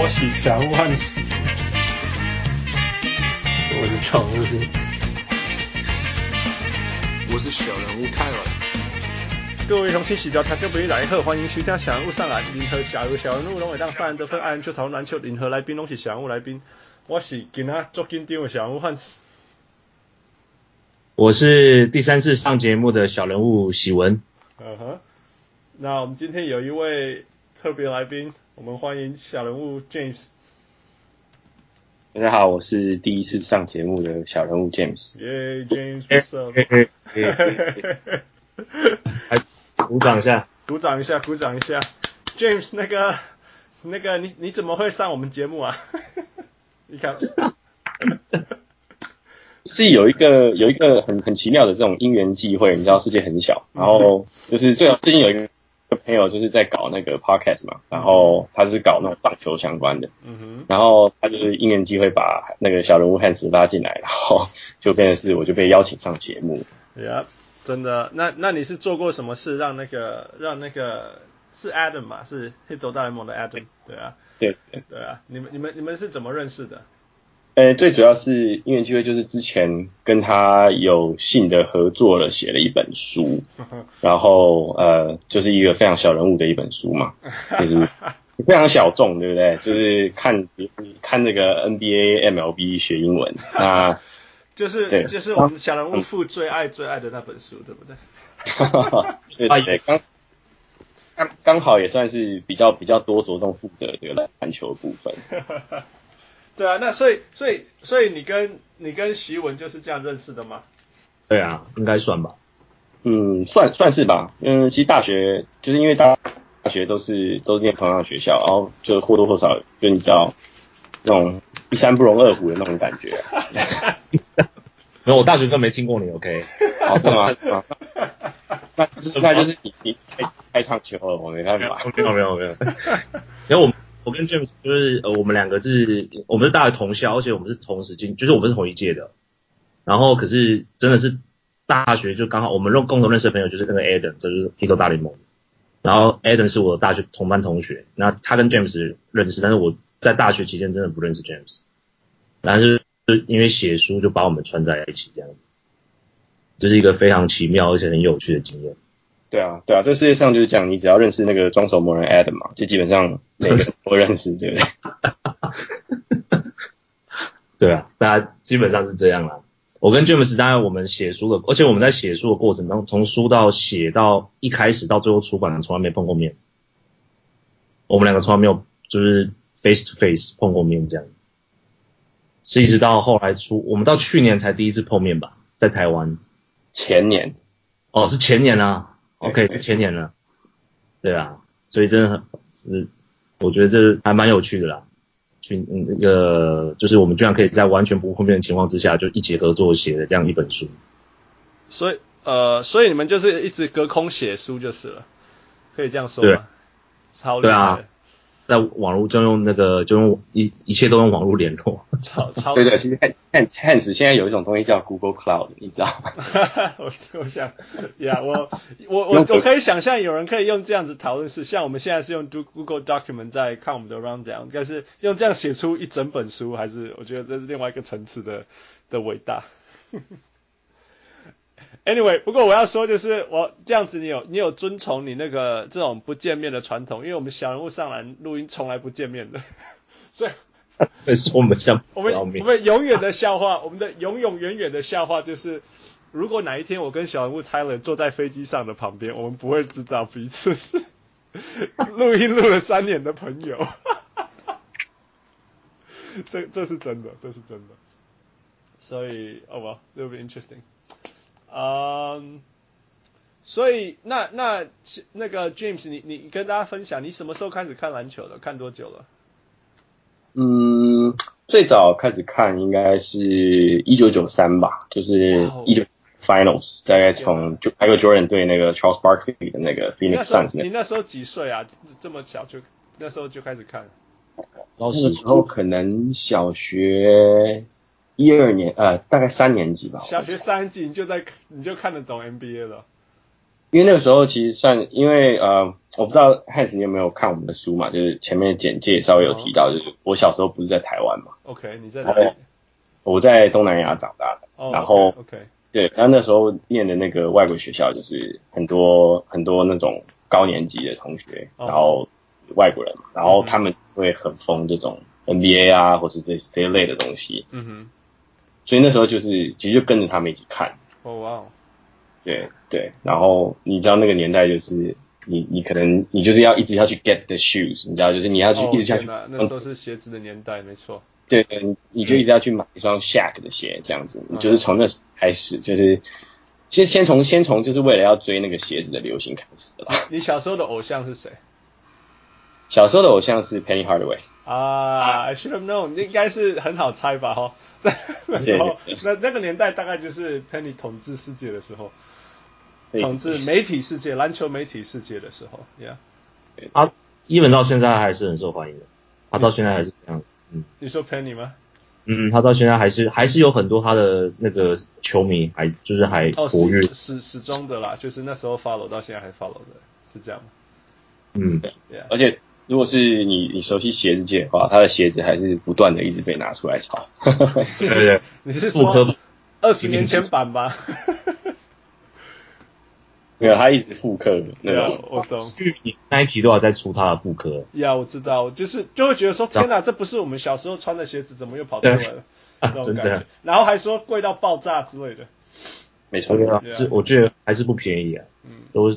我是小人物汉斯，我是常务兵，我是小人物泰尔。各位雄起喜交听众朋友大家好，欢迎收听小人物上来，联合小人物小人物拢会当三人得分，爱人球讨论篮球，联合来宾拢是小人物来宾。我是今仔足紧张的小人物汉斯，我是第三次上节目的小人物喜文。嗯哼、uh，huh. 那我们今天有一位特别来宾。我们欢迎小人物 James。大家好，我是第一次上节目的小人物 James。耶、yeah，James，what's up？来，鼓掌一下，鼓掌一下，鼓掌一下。James，那个，那个，你你怎么会上我们节目啊？你看，是有一个有一个很很奇妙的这种因缘际会，你知道世界很小，然后就是最最近有一个。个朋友就是在搞那个 podcast 嘛，然后他就是搞那种棒球相关的，嗯哼，然后他就是因缘机会把那个小人物汉斯拉进来，然后就变成是我就被邀请上节目。对啊，真的？那那你是做过什么事让那个让那个是 Adam 嘛？是黑走大联盟的 Adam？对啊，对对对啊，你们你们你们是怎么认识的？呃，最主要是因缘机会，就是之前跟他有幸的合作了，写了一本书，然后呃，就是一个非常小人物的一本书嘛，就是非常小众，对不对？就是看看那个 NBA、MLB 学英文，那就是就是我们小人物父最爱最爱的那本书，对不对？对对对，刚刚刚好也算是比较比较多着重负责这个篮球部分。对啊，那所以所以所以你跟你跟习文就是这样认识的吗？对啊，应该算吧。嗯，算算是吧。嗯，其实大学就是因为大大学都是都是念同样的学校，然后就或多或少就你知道那种一山不容二虎的那种感觉。没有，我大学都没听过你，OK？好，真的吗？那那就是你你太太唱球了，我没办法。没有没有没有。然后 我们。我跟 James 就是呃，我们两个是，我们是大学同校，而且我们是同时进，就是我们是同一届的。然后可是真的是大学就刚好我们认共同认识的朋友就是那个 Adam，这就是披头大联盟。然后 Adam 是我大学同班同学，那他跟 James 认识，但是我在大学期间真的不认识 James。但是因为写书就把我们串在一起这样，这是一个非常奇妙而且很有趣的经验。对啊，对啊，这世界上就是讲，你只要认识那个装手魔人 Adam 嘛，就基本上每个人都认识，对不对？对啊，大家基本上是这样啦。我跟 James 当然我们写书的，而且我们在写书的过程当中，从书到写到一开始到最后出版，从来没碰过面。我们两个从来没有就是 face to face 碰过面这样。是一直到后来出，我们到去年才第一次碰面吧，在台湾。前年。哦，是前年啊。OK，是前年了，对啊，所以真的很是，我觉得这还蛮有趣的啦。去那个就是我们居然可以在完全不碰面的情况之下，就一起合作写的这样一本书。所以呃，所以你们就是一直隔空写书就是了，可以这样说吗？对，超厉害。对啊。在网络就用那个就用一一切都用网络联络，超超对对，其实汉汉汉斯现在有一种东西叫 Google Cloud，你知道吗？我我想呀，我 我我我可以想象有人可以用这样子讨论是，像我们现在是用 Google Document 在看我们的 Rundown，但是用这样写出一整本书，还是我觉得这是另外一个层次的的伟大。Anyway，不过我要说就是我这样子，你有你有遵从你那个这种不见面的传统，因为我们小人物上篮录音从来不见面的，所以这是我们像我们我们永远的笑话，我们的永永远远的笑话就是，如果哪一天我跟小人物 Tyler 坐在飞机上的旁边，我们不会知道彼此是 录音录了三年的朋友，这这是真的，这是真的，所以哦不 will be interesting。嗯，um, 所以那那那个 James，你你跟大家分享，你什么时候开始看篮球的？看多久了？嗯，最早开始看应该是一九九三吧，就是一九 Finals，大概从就还有 Jordan 对那个 Charles Barkley 的那个 Phoenix Suns。你那时候几岁啊？这么小就那时候就开始看？那时候可能小学。一二年，呃，大概三年级吧。小学三年级你就在，你就看得懂 NBA 了。因为那个时候其实算，因为呃，我不知道汉斯你有没有看我们的书嘛？就是前面的简介稍微有提到，就是我小时候不是在台湾嘛。OK，你在哪里？我在东南亚长大的。Oh, 然后 OK. 对，然后那时候念的那个外国学校，就是很多很多那种高年级的同学，然后外国人嘛，然后他们会很疯这种 NBA 啊，或是这这一类的东西。嗯哼。所以那时候就是其实就跟着他们一起看。哦哇哦。对对，然后你知道那个年代就是你你可能你就是要一直要去 get the shoes，你知道就是你要去一直下去。那那时候是鞋子的年代，没错。对对，你你就一直要去买一双 Shaq 的鞋，这样子，你就是从那时开始，就是其实先从先从就是为了要追那个鞋子的流行开始的。你小时候的偶像是谁？小时候的偶像是 Penny Hardaway。啊，I should have known，应该是很好猜吧？哈，在 那时候，那那个年代大概就是 Penny 统治世界的时候。统治媒体世界，篮球媒体世界的时候，Yeah，他一文到现在还是很受欢迎的，他到现在还是这样，嗯。你说 Penny 吗？嗯，他到现在还是还是有很多他的那个球迷，还就是还活跃，始始终的啦，就是那时候 follow 到现在还 follow 的，是这样吗？嗯，对，Yeah. 而且如果是你你熟悉鞋子界的话，他的鞋子还是不断的一直被拿出来炒，对对对，你是说二十年前版吧？没有，他一直复刻的那种。Yeah, 我懂。Nike 都还在出他的复刻。呀，yeah, 我知道，就是就会觉得说，天哪，这不是我们小时候穿的鞋子，怎么又跑出来了？这种 感觉。然后还说贵到爆炸之类的。没错，是我觉得还是不便宜啊。嗯。都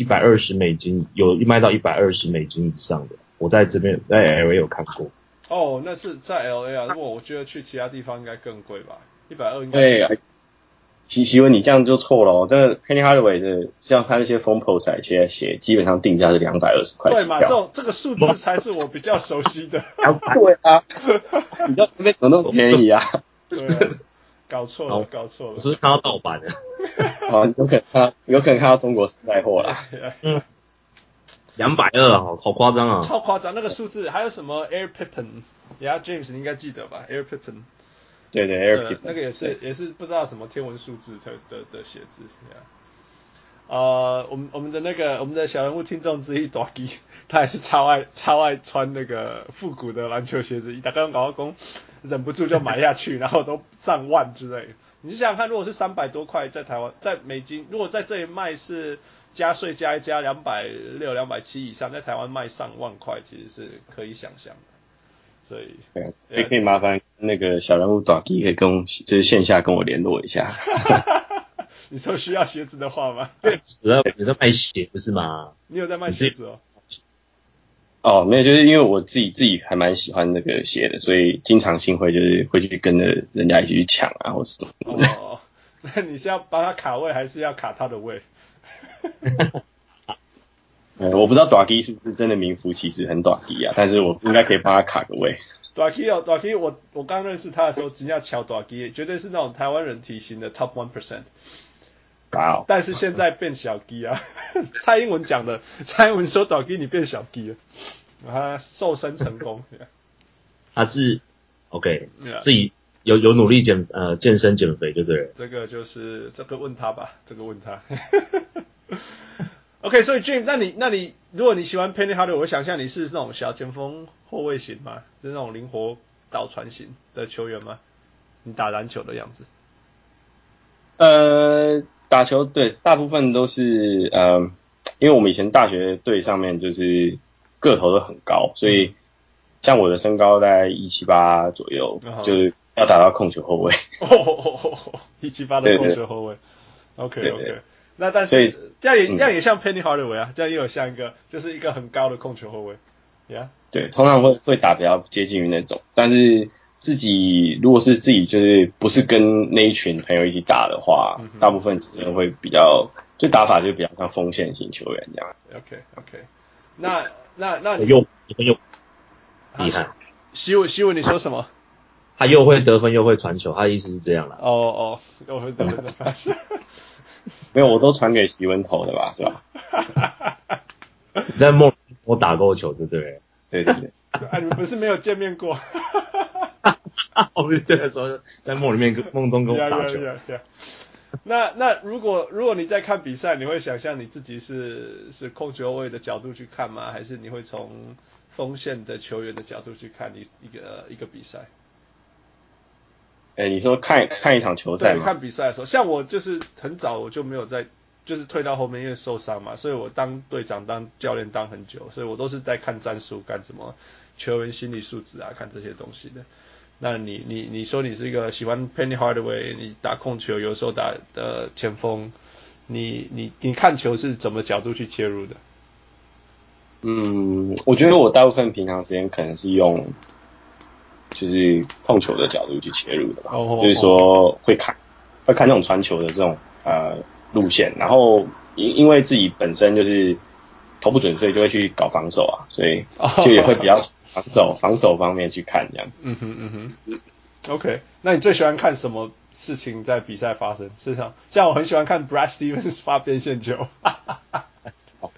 一百二十美金，有卖到一百二十美金以上的。我在这边在 LA 有看过。哦，那是在 LA 啊。如果我觉得去其他地方应该更贵吧？一百二应该。对。奇奇文，你这样就错了哦。这个 Penny Hardaway 的，像他那些 Posite 一些鞋，基本上定价是两百二十块。对嘛？这种这个数字才是我比较熟悉的。对啊，你知道那边怎么那么便宜啊？对啊，搞错了，搞错了。我是看到盗版的。啊，有可能看，有可能看到中国时代货了。嗯，两百二啊，好夸张啊！超夸张，那个数字还有什么 Air Pippen？Yeah，James，你应该记得吧？Air Pippen。对对，airpi 那个也是也是不知道什么天文数字的的的写字。呃，我们我们的那个我们的小人物听众之一 Doggy，他也是超爱超爱穿那个复古的篮球鞋子，一打开广告工忍不住就买下去，然后都上万之类的。你想想看，如果是三百多块在台湾，在美金，如果在这里卖是加税加一加两百六两百七以上，在台湾卖上万块，其实是可以想象的。所以，也可以麻烦那个小人物短可以跟我就是线下跟我联络一下。你说需要鞋子的话吗？对，主要你在卖鞋不是吗？你有在卖鞋子哦？哦，没有，就是因为我自己自己还蛮喜欢那个鞋的，所以经常性会就是会去跟着人家一起去抢啊，或是什么的。哦，那你是要帮他卡位，还是要卡他的位？嗯、我不知道短 K 是不是真的名副其实很短 K 啊，但是我应该可以帮他卡个位。短 K 哦，短 K，我我刚认识他的时候，只要乔短 K，绝对是那种台湾人体型的 top one percent。哇！但是现在变小鸡啊，蔡英文讲的，蔡英文说短 K 你变小鸡了，他瘦身成功。他是 OK，自己有有努力减呃健身减肥，对不对？这个就是这个问他吧，这个问他。OK，所以 James，那你那你如果你喜欢 Penny Hardaway，我想象你是那种小前锋后卫型吗？是那种灵活倒传型的球员吗？你打篮球的样子？呃，打球对，大部分都是呃，因为我们以前大学队上面就是个头都很高，所以像我的身高大概一七八左右，嗯、就是要打到控球后卫。一七八的控球后卫。OK OK。那但是这样也、嗯、这样也像 Penny Hardaway 啊，这样也有像一个就是一个很高的控球后卫，Yeah。对，通常会会打比较接近于那种，但是自己如果是自己就是不是跟那一群朋友一起打的话，嗯、大部分时间会比较就打法就比较像锋线型球员这样。OK OK，那那那你又又厉害，希文希文你说什么？他又会得分又会传球，他的意思是这样了。哦哦，又会得分的发现。没有，我都传给徐文投的吧，是吧？你在梦我打过球，对不对？对对对。啊，你们不是没有见面过？我们对的时候在梦里面跟梦中跟我打球。那那如果如果你在看比赛，你会想象你自己是是控球位的角度去看吗？还是你会从锋线的球员的角度去看一一个一个比赛？哎，你说看看一场球赛吗？看比赛的时候，像我就是很早我就没有在，就是退到后面因为受伤嘛，所以我当队长当教练当很久，所以我都是在看战术，干什么球员心理素质啊，看这些东西的。那你你你说你是一个喜欢 Penny Hardaway，你打控球，有时候打的前锋，你你你看球是怎么角度去切入的？嗯，我觉得我大部分平常时间可能是用，就是控球的角度去切入的吧。Oh, oh, oh. 就是说会看会看那种传球的这种呃路线，然后因因为自己本身就是投不准，所以就会去搞防守啊，所以就也会比较。防守 防守方面去看这样，嗯哼嗯哼，OK，那你最喜欢看什么事情在比赛发生？是像像我很喜欢看 Brad Stevens 发边线球，哈哈哈，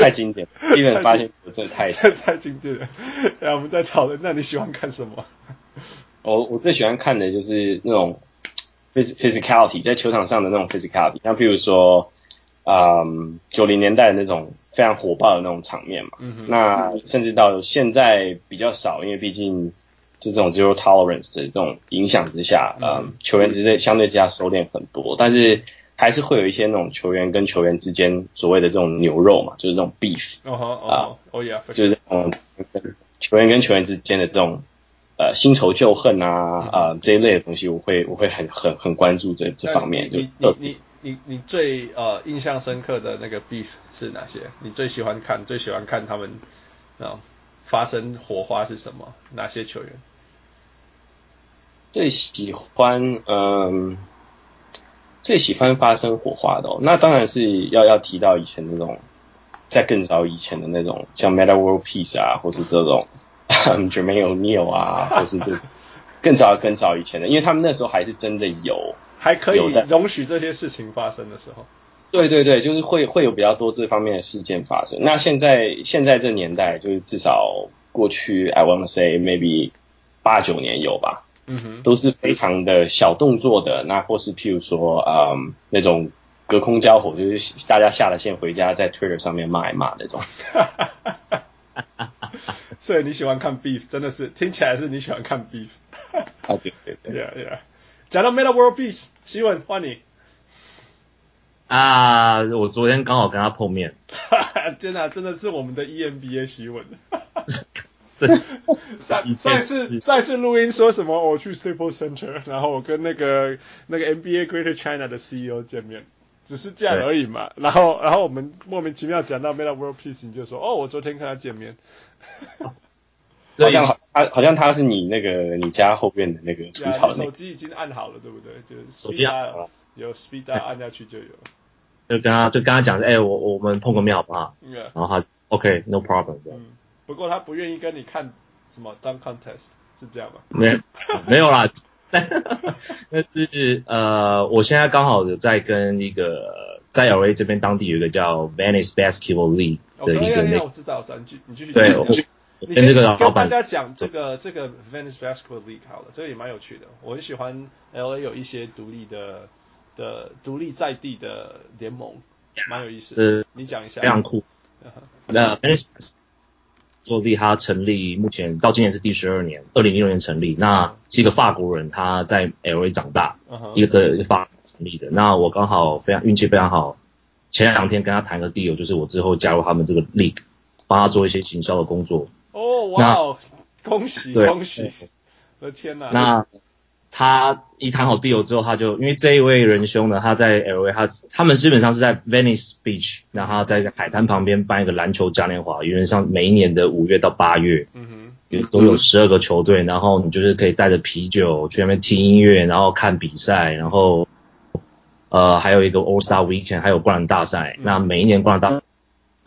太经典，Stevens 发现球真的太太太经典了。然后我们在讨论，那你喜欢看什么？我我最喜欢看的就是那种 physicality 在球场上的那种 physicality，像譬如说，嗯，九零年代的那种。非常火爆的那种场面嘛，那甚至到现在比较少，因为毕竟就这种 zero tolerance 的这种影响之下，嗯，哼嗯，球员之间相对之下收敛很多，但是还是会有一些那种球员跟球员之间所谓的这种牛肉嘛，就是那种 beef，哦哦哦，yeah，就是嗯，球员跟球员之间的这种呃新仇旧恨啊，啊、这一类的东西，我会我会很很很关注这这方面，就你。你你你最呃印象深刻的那个 beef 是哪些？你最喜欢看最喜欢看他们啊发生火花是什么？哪些球员？最喜欢嗯最喜欢发生火花的哦，那当然是要要提到以前那种在更早以前的那种像 Meta World Peace 啊，或是这种 Jermaine O'Neal 啊，或是这更早更早以前的，因为他们那时候还是真的有。还可以容许这些事情发生的时候，对对对，就是会会有比较多这方面的事件发生。那现在现在这年代，就是至少过去，I wanna say maybe 八九年有吧，嗯哼，都是非常的小动作的。那或是譬如说，嗯，那种隔空交火，就是大家下了线回家，在 Twitter 上面骂一骂那种。所以你喜欢看 beef，真的是听起来是你喜欢看 beef。啊对对对，Yeah yeah。讲到 Metta World Peace，希文换你。啊，我昨天刚好跟他碰面。真的，真的是我们的 EMBA 希文。上上一次上一次录音说什么？我去 Staples Center，然后我跟那个那个 NBA Greater China 的 CEO 见面，只是这样而已嘛。然后然后我们莫名其妙讲到 Metta World Peace，你就说哦，我昨天跟他见面。好像他好像他是你那个你家后面的那个除草，手机已经按好了，对不对？就是手机有 speed 按下去就有。就跟他就跟他讲说，哎，我我们碰个面好不好？然后他 OK no problem。嗯，不过他不愿意跟你看什么 dunk contest，是这样吗？没没有啦，但是呃，我现在刚好有在跟一个在 LA 这边当地有一个叫 Venice Basketball League 的一个那，我知道，咱继你继续对。你先跟大家讲这个这个 Venice Basketball League 好了，这个也蛮有趣的。我很喜欢 LA 有一些独立的的独立在地的联盟，蛮有意思的。是你讲一下。非常酷。那 Venice Basketball League 它成立，目前到今年是第十二年，二零一六年成立。那是一个法国人，他在 LA 长大，一个一个法成立的。那我刚好非常运气非常好，前两天跟他谈个 deal，就是我之后加入他们这个 league，帮他做一些行销的工作。哦，哇哦，恭喜恭喜！我的天哪！那他一谈好 deal 之后，他就因为这一位仁兄呢，他在 LA，他他们基本上是在 Venice Beach，然后在海滩旁边办一个篮球嘉年华，原本上每一年的五月到八月，嗯哼，都有十二个球队，然后你就是可以带着啤酒去那边听音乐，然后看比赛，然后呃还有一个 All Star Weekend，还有灌篮大赛。嗯、那每一年灌篮大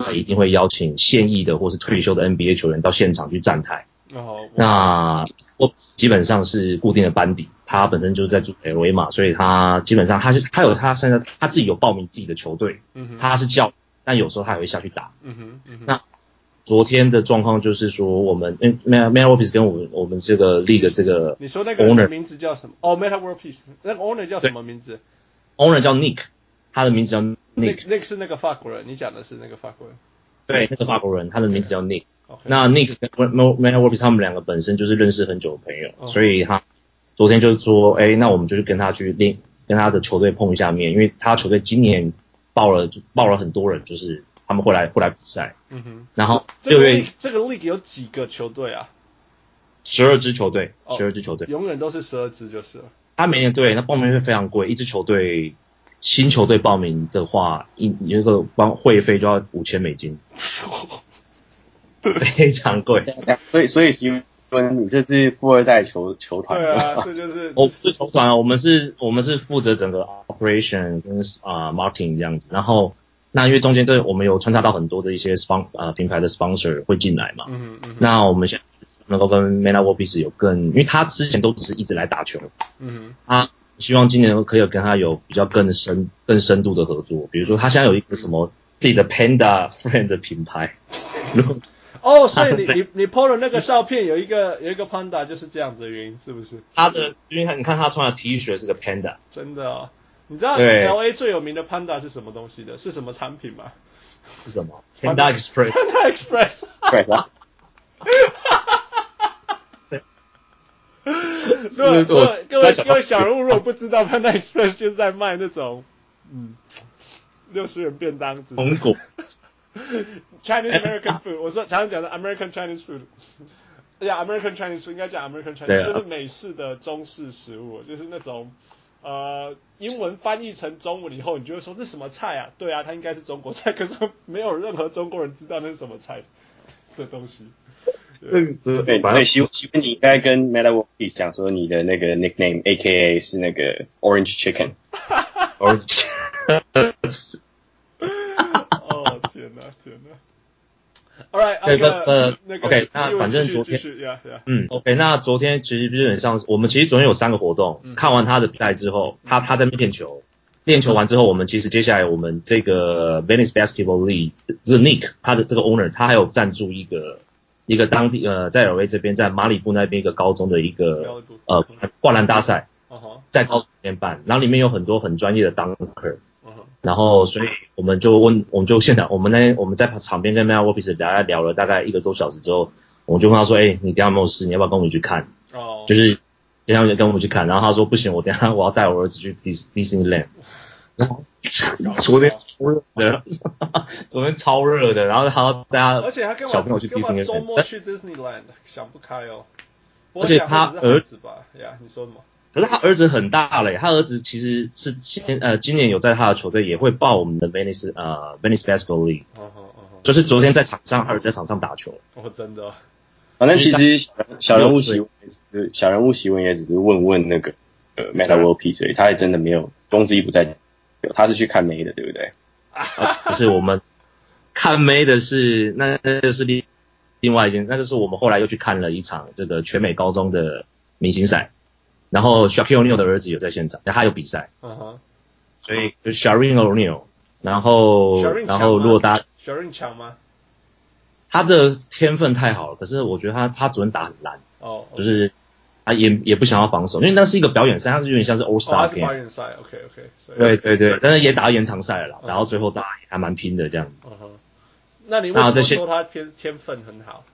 他一定会邀请现役的或是退休的 NBA 球员到现场去站台。哦，那我基本上是固定的班底，他本身就是在住 LA 嘛，所以他基本上他是他有他现在他自己有报名自己的球队，嗯，他是教，但有时候他也会下去打。嗯哼，嗯哼，那昨天的状况就是说，我们嗯 Metta World Peace 跟我们我们这个 league 这个，你说那个 owner 名字叫什么？哦 World Peace，那个 owner 叫什么名字？owner 叫 Nick，他的名字叫 Nick。Nick 是那个法国人，你讲的是那个法国人。对，那个法国人，他的名字叫 Nick。那 Nick 跟 Meta World Peace 他们两个本身就是认识很久的朋友.所以他昨天就说，哎，那我们就去跟他去练，跟他的球队碰一下面，因为他球队今年报了报了很多人，就是他们会来会来比赛。嗯哼。然后六月这个 league 有几个球队啊？十二支球队，十二支球队，永远都是十二支就是了。他每年对，那报名费非常贵，一支球队新球队报名的话，一有一个帮会费就要五千美金，非常贵。所以所以希文，你这是富二代球球团？对啊，这就是我不是球团啊，我们是我们是负责整个 operation 跟啊、uh, marketing 这样子。然后那因为中间这我们有穿插到很多的一些 spon 啊、呃、品牌的 sponsor 会进来嘛，嗯嗯，那我们现在。能够跟 Meta World Peace 有更，因为他之前都只是一直来打球，嗯，他希望今年可以跟他有比较更深、更深度的合作，比如说他现在有一个什么自己的 Panda Friend 的品牌。哦，所以你你你 PO 的那个照片有一个有一个 Panda 就是这样子的原因，是不是？他的，因为你看他穿的 T 恤是个 Panda，真的哦，你知道 LA 最有名的 Panda 是什么东西的？是什么产品吗？是什么？Panda Express。Panda Express。对吧？各位各位各位各位小人物，如果不知道，Panda Express 就是在卖那种嗯六十元便当，红果。Chinese American food，我说常常讲的 American Chinese food，哎呀 American Chinese food 应该讲 American Chinese，就是美式的中式食物，就是那种呃英文翻译成中文以后，你就会说这是什么菜啊？对啊，它应该是中国菜，可是没有任何中国人知道那是什么菜的东西。对，对，对，希希望你应该跟 Meta 讲说你的那个 nickname AKA 是那个 Orange Chicken。Orange。哦天哪天哪！All right，那个呃，OK，那反正昨天，嗯，OK，那昨天其实基本上我们其实昨天有三个活动，看完他的比赛之后，他他在练球，练球完之后，我们其实接下来我们这个 Venice Basketball League 这 Nick 他的这个 owner 他还有赞助一个。一个当地呃，在 LA 这边，在马里布那边一个高中的一个呃灌篮大赛，在高中那边办，然后里面有很多很专业的 dunker，然后所以我们就问，我们就现场，我们那我们在场边跟 Meta World Peace 大家聊了大概一个多小时之后，我就问他说，哎，你等下有没有事？你要不要跟我们去看？哦，就是等下跟我们去看，然后他说不行，我等下我要带我儿子去 Disneyland。然后昨天超热的，昨天超热的，然后他大家而且他跟小朋友去迪士尼，周末去 Disneyland 想不开哦。而且他儿子吧，呀，你说什么？可是他儿子很大了，他儿子其实是前呃今年有在他的球队也会报我们的 Venice 呃 Venice Basketball League，就是昨天在场上，他儿子在场上打球。哦，真的。反正其实小人物席问，小人物席问也只是问问那个呃 Meta World Peace，所以他也真的没有东之意不在。他是去看妹的，对不对？啊，不是，我们看妹的是那那是另另外一件，那就是我们后来又去看了一场这个全美高中的明星赛，然后 Shaquille O'Neal 的儿子有在现场，他有比赛，嗯哼，所以就 Shaquille O'Neal，然后然后如果大家 Shaquille 强吗？他的天分太好了，可是我觉得他他昨天打很烂，哦，就是。啊，也也不想要防守，因为那是一个表演赛，它是有点像是 All Star 片。表演赛，OK OK。对对对，但是也打到延长赛了啦，然后最后打也还蛮拼的这样。嗯哼。那你为什么说他天天分很好？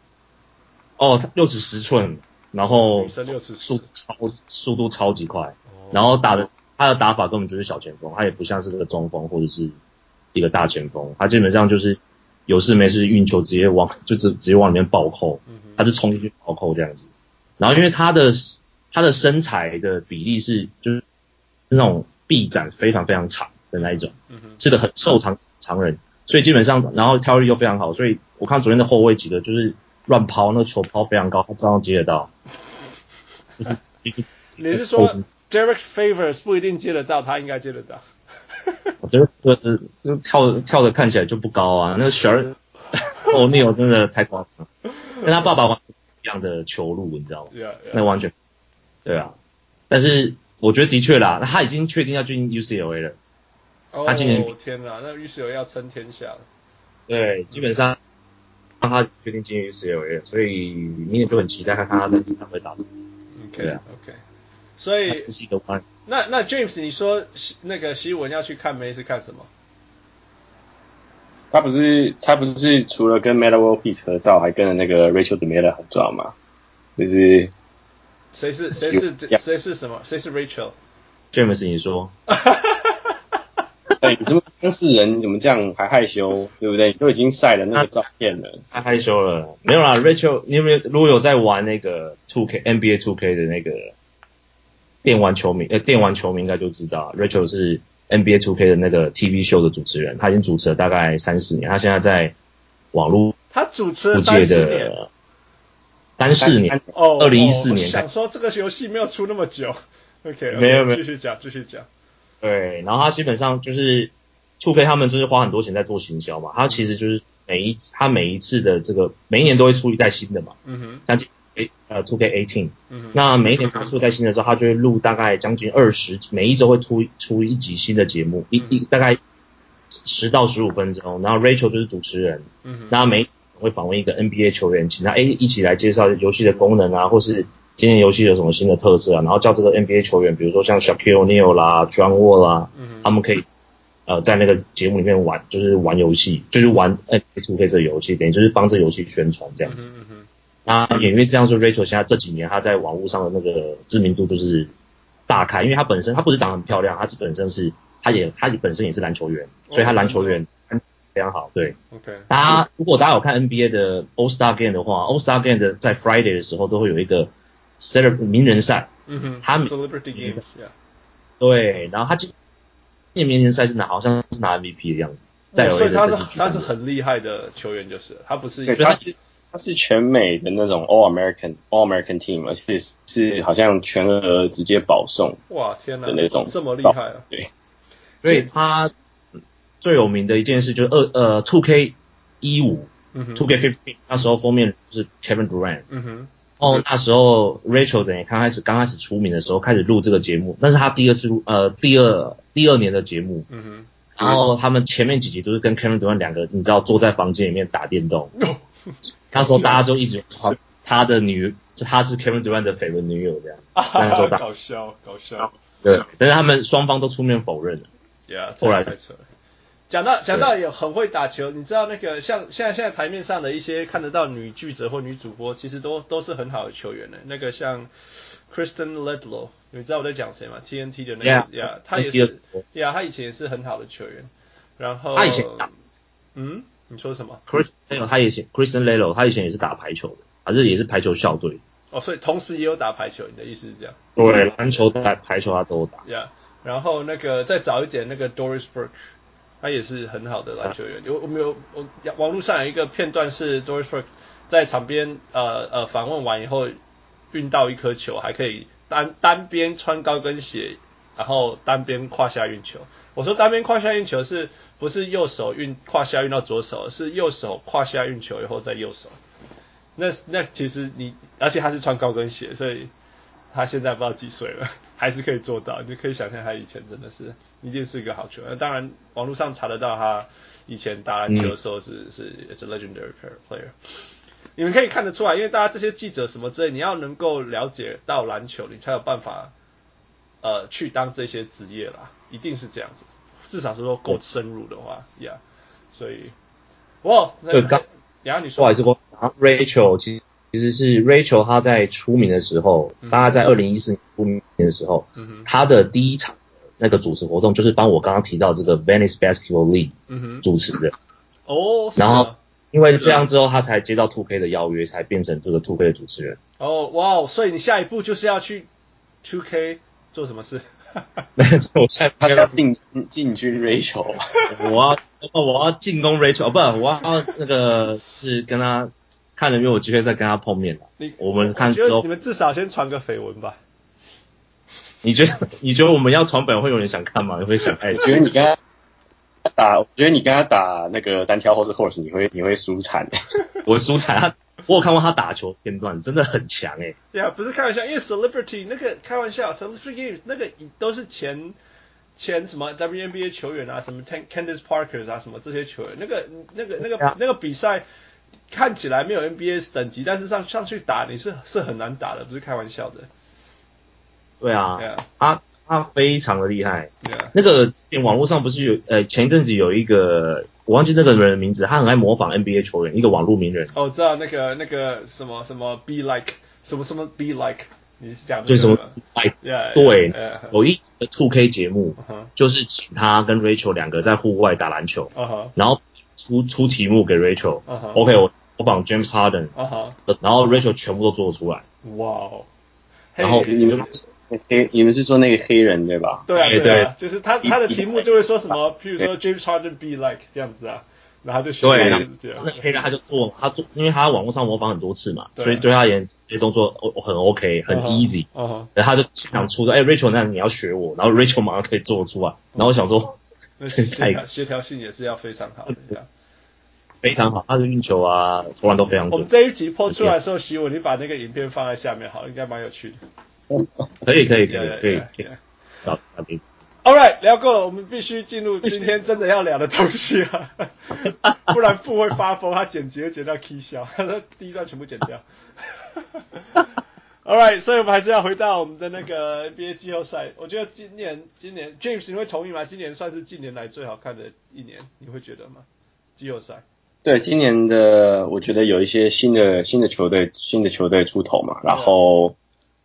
哦，他六尺十寸，然后六尺速超速度超级快，然后打的他的打法根本就是小前锋，他也不像是那个中锋或者是一个大前锋，他基本上就是有事没事运球直接往就直直接往里面暴扣，他就冲进去暴扣这样子。然后因为他的他的身材的比例是就是那种臂展非常非常长的那一种，是个很瘦长长人，所以基本上然后跳力又非常好，所以我看昨天的后卫几个就是乱抛，那个球抛非常高，他照样接得到。你是说 Derek Favors 不一定接得到，他应该接得到？我觉得呃就跳跳的看起来就不高啊，那个 Shaquille O'Neal 真的太夸张了，跟他爸爸玩。这样的球路，你知道吗？Yeah, yeah. 那完全，对啊。但是我觉得的确啦，他已经确定要进 UCLA 了。哦、oh, 他今年天哪，那 UCLA 要称天下了。对，基本上让他决定进 UCLA，所以明年就很期待看看他在这场会打什么。OK，OK。所以。那那 James，你说那个希文要去看梅是看什么？他不是他不是除了跟 World Peace 合照，还跟了那个 Rachel DeMetta 合照吗？就是谁是谁是谁是什么？谁是 Rachel？James，你说。哎，你这么当事人，你怎么这样还害羞？对不对？都已经晒了那个照片了，太害羞了。没有啦，Rachel，你有没有？如果有在玩那个 Two K NBA Two K 的那个电玩球迷，呃，电玩球迷应该就知道，Rachel 是 NBA Two K 的那个 TV 秀的主持人，他已经主持了大概三四年，他现在在网络他主持了三四年，三四年哦，二零一四年。想说这个游戏没有出那么久，OK，没有没有，继续讲继续讲。对，然后他基本上就是 2K 他们就是花很多钱在做行销嘛，他其实就是每一他每一次的这个每一年都会出一代新的嘛，嗯哼，像呃 2K18，嗯哼，那每一年出一代新的时候，他就会录大概将近二十，每一周会出出一集新的节目，一一大概十到十五分钟，然后 Rachel 就是主持人，嗯哼，那每会访问一个 NBA 球员，请他诶一起来介绍游戏的功能啊，或是。今年游戏有什么新的特色啊？然后叫这个 NBA 球员，比如说像 Shaquille O'Neal 啦、John Wall 啦，嗯、他们可以呃在那个节目里面玩，就是玩游戏，就是玩 NBA 2K 这个游戏，等于就是帮这游戏宣传这样子。嗯、哼那也因为这样，说 Rachel 现在这几年他在网络上的那个知名度就是大开，因为她本身她不是长得很漂亮，她是本身是她也他本身也是篮球员，所以她篮球员非常好。对，OK。大家如果大家有看 NBA 的 All Star Game 的话，All Star Game 的在 Friday 的时候都会有一个。celeb 名人赛，嗯哼，他 celebrity games，yeah，对，然后他今年名人赛是拿，好像是拿 MVP 的样子，在所以他是他是很厉害的球员，就是他不是，他是他是全美的那种 All American All American team，而且是好像全额直接保送，哇天哪，的那种这么厉害啊，对，所以他最有名的一件事就是二呃 Two K 一五，嗯哼，Two K fifteen，那时候封面是 Kevin Durant，嗯哼。哦，那时候 Rachel 等于刚开始刚开始出名的时候，开始录这个节目，那是他第二次录呃第二第二年的节目。嗯哼。然后他们前面几集都是跟 Kevin Durant 两个，你知道坐在房间里面打电动。那 时候大家就一直传他的女，就他是 Kevin Durant 的绯闻女友这样。那时候搞笑搞笑。对，但是他们双方都出面否认了。Yeah，后来太扯了。讲到讲到也很会打球，你知道那个像现在现在台面上的一些看得到女记者或女主播，其实都都是很好的球员呢。那个像 Kristen Ledlow，你知道我在讲谁吗？TNT 的那个呀，他也是呀，他以前也是很好的球员。然后他以前打，嗯，你说什么 Ledlow 他以前 Kristen Ledlow 他以前也是打排球的，还是也是排球校队。哦，所以同时也有打排球，你的意思是这样？对，篮球打排球他都打。呀，然后那个再早一点，那个 Doris Burke。他也是很好的篮球员。有我们有我网络上有一个片段是 Doris Burke 在场边呃呃访问完以后运到一颗球，还可以单单边穿高跟鞋，然后单边胯下运球。我说单边胯下运球是不是右手运胯下运到左手，是右手胯下运球以后再右手。那那其实你而且他是穿高跟鞋，所以。他现在不知道几岁了，还是可以做到。你可以想象他以前真的是一定是一个好球员。当然，网络上查得到他以前打篮球的时候是、嗯、是 it's a legendary player。你们可以看得出来，因为大家这些记者什么之类，你要能够了解到篮球，你才有办法呃去当这些职业啦，一定是这样子。至少是说够深入的话呀。Yeah, 所以，哇，对刚，然后你说，不好意思，我 Rachel 其实。其实是 Rachel，她在出名的时候，大概在二零一四年出名的时候，她的第一场那个主持活动就是帮我刚刚提到这个 Venice Basketball League 主持的。哦，然后因为这样之后，他才接到 tok 的邀约，才变成这个 2K 的主持人。哦，哇，所以你下一步就是要去 2K 做什么事？没有，我现在他 要进进军 Rachel，我要我要进攻 Rachel，不，我要那个是跟他。看有没有机会再跟他碰面了。你我们看之后，你们至少先传个绯闻吧。你觉得你觉得我们要传本会有人想看吗？你会想？哎，觉得你跟他打，我觉得你跟他打那个单挑或是 horse，你会你会输惨。我会输惨。我有看过他打球片段，真的很强哎。对啊，不是开玩笑，因为 celebrity 那个开玩笑，celebrity games 那个都是前前什么 WNBA 球员啊，什么 Candace Parker 啊，什么这些球员，那个那个那个那个比赛。看起来没有 NBA 等级，但是上上去打你是是很难打的，不是开玩笑的。对啊，Yeah. 他他非常的厉害。那个网络上不是有呃前一阵子有一个我忘记那个人的名字，他很爱模仿 NBA 球员，一个网络名人。哦，我知道那个那个什么什么 be like 什么什么 be like，你是讲对什么 like 对.有一集的 2K 节目，uh. 就是请他跟 Rachel 两个在户外打篮球，uh. 然后出出题目给 Rachel，OK、Uh huh. OK，我模仿 James Harden，、然后 Rachel 全部都做得出来。哇哦，然后你们黑你们是说那个黑人对吧？对啊对对啊，就是他他的题目就会说什么，譬如说 James Harden be like 这样子啊，然后就学对，这然后样这样。那个黑人他就做，他做，因为他在网络上模仿很多次嘛，所以对他而言这些动作哦很 OK，很 easy，、然后他就想出说，哎、Rachel，那你要学我，然后 Rachel 马上可以做出来，然后我想说那这太协调协调性也是要非常好的。非常好，他的运球啊投篮都非常准，我们这一集播出来的时候，希文你把那个影片放在下面好了，应该蛮有趣的。可以可以可以可以.找找你。All right，聊够了，我们必须进入今天真的要聊的东西了，不然富会发疯，他剪辑会剪到 K 笑，他说第一段全部剪掉。All right，所以我们还是要回到我们的那个 NBA 季后赛。我觉得今年今年 James 你会同意吗？今年算是近年来最好看的一年，你会觉得吗？季后赛。对，今年的我觉得有一些新的新的球队新的球队出头嘛，然后，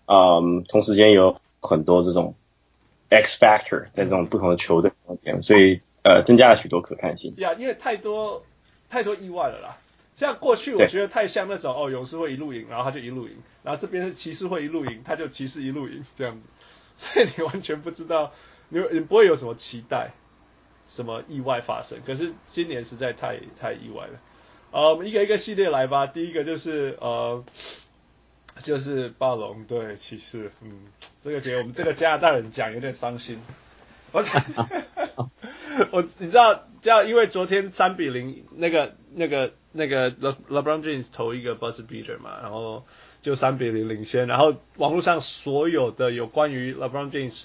嗯，同时间有很多这种 X factor 在这种不同的球队中间，所以呃增加了许多可看性。呀，yeah, 因为太多太多意外了啦。像过去我觉得太像那种哦，勇士会一路赢，然后他就一路赢，然后这边是骑士会一路赢，他就骑士一路赢这样子，所以你完全不知道，你你不会有什么期待，什么意外发生。可是今年实在太太意外了。呃，我们一个一个系列来吧。第一个就是呃，就是暴龙对骑士，嗯，这个给我们这个加拿大人讲有点伤心。我 我你知道，这样因为昨天三比零，那个那个那个 Le LeBron James 投一个 buzzer beater 嘛，然后就三比零领先，然后网络上所有的有关于 LeBron James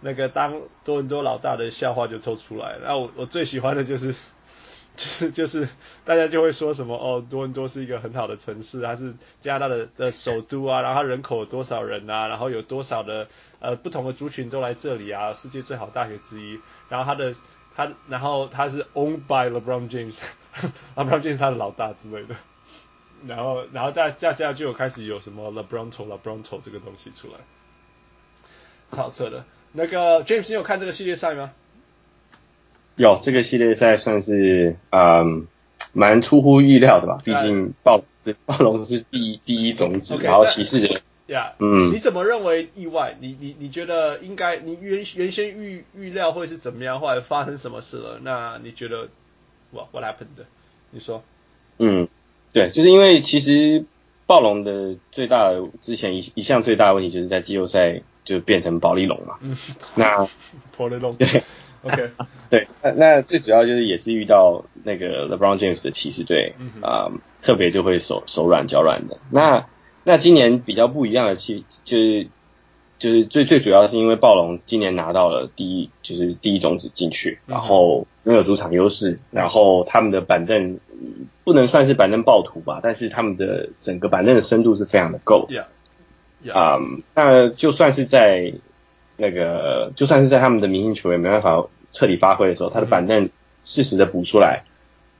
那个当多伦多老大的笑话就都出来了。然后我我最喜欢的就是。就是就是大家就会说什么哦，多伦多是一个很好的城市，它是加拿大的的首都啊，然后它人口有多少人啊，然后有多少的呃不同的族群都来这里啊，世界最好大学之一，然后它的它然后它是 owned by LeBron James，LeBron James 他的老大之类的，然后然后大大家就有开始有什么 LeBronto LeBronto 这个东西出来，超扯的。那个 James，你有看这个系列赛吗？有这个系列赛算是嗯蛮出乎意料的吧，毕竟暴龙暴龙是第一第一种子，okay, 然后骑士的呀，yeah, 嗯，你怎么认为意外？你你你觉得应该你原原先预预料会是怎么样？后来发生什么事了？那你觉得，what what happened？你说，嗯，对，就是因为其实暴龙的最大的之前一一项最大的问题就是在季后赛就变成保利龙嘛，嗯，那保利龙对。OK，对，那那最主要就是也是遇到那个 LeBron James 的骑士队，啊、嗯呃，特别就会手手软脚软的。那那今年比较不一样的气，就是就是最最主要是因为暴龙今年拿到了第一，就是第一种子进去，然后拥有主场优势，然后他们的板凳不能算是板凳暴徒吧，但是他们的整个板凳的深度是非常的够。Yeah，啊、嗯，那就算是在那个，就算是在他们的明星球员没办法。彻底发挥的时候，他的板凳适时的补出来，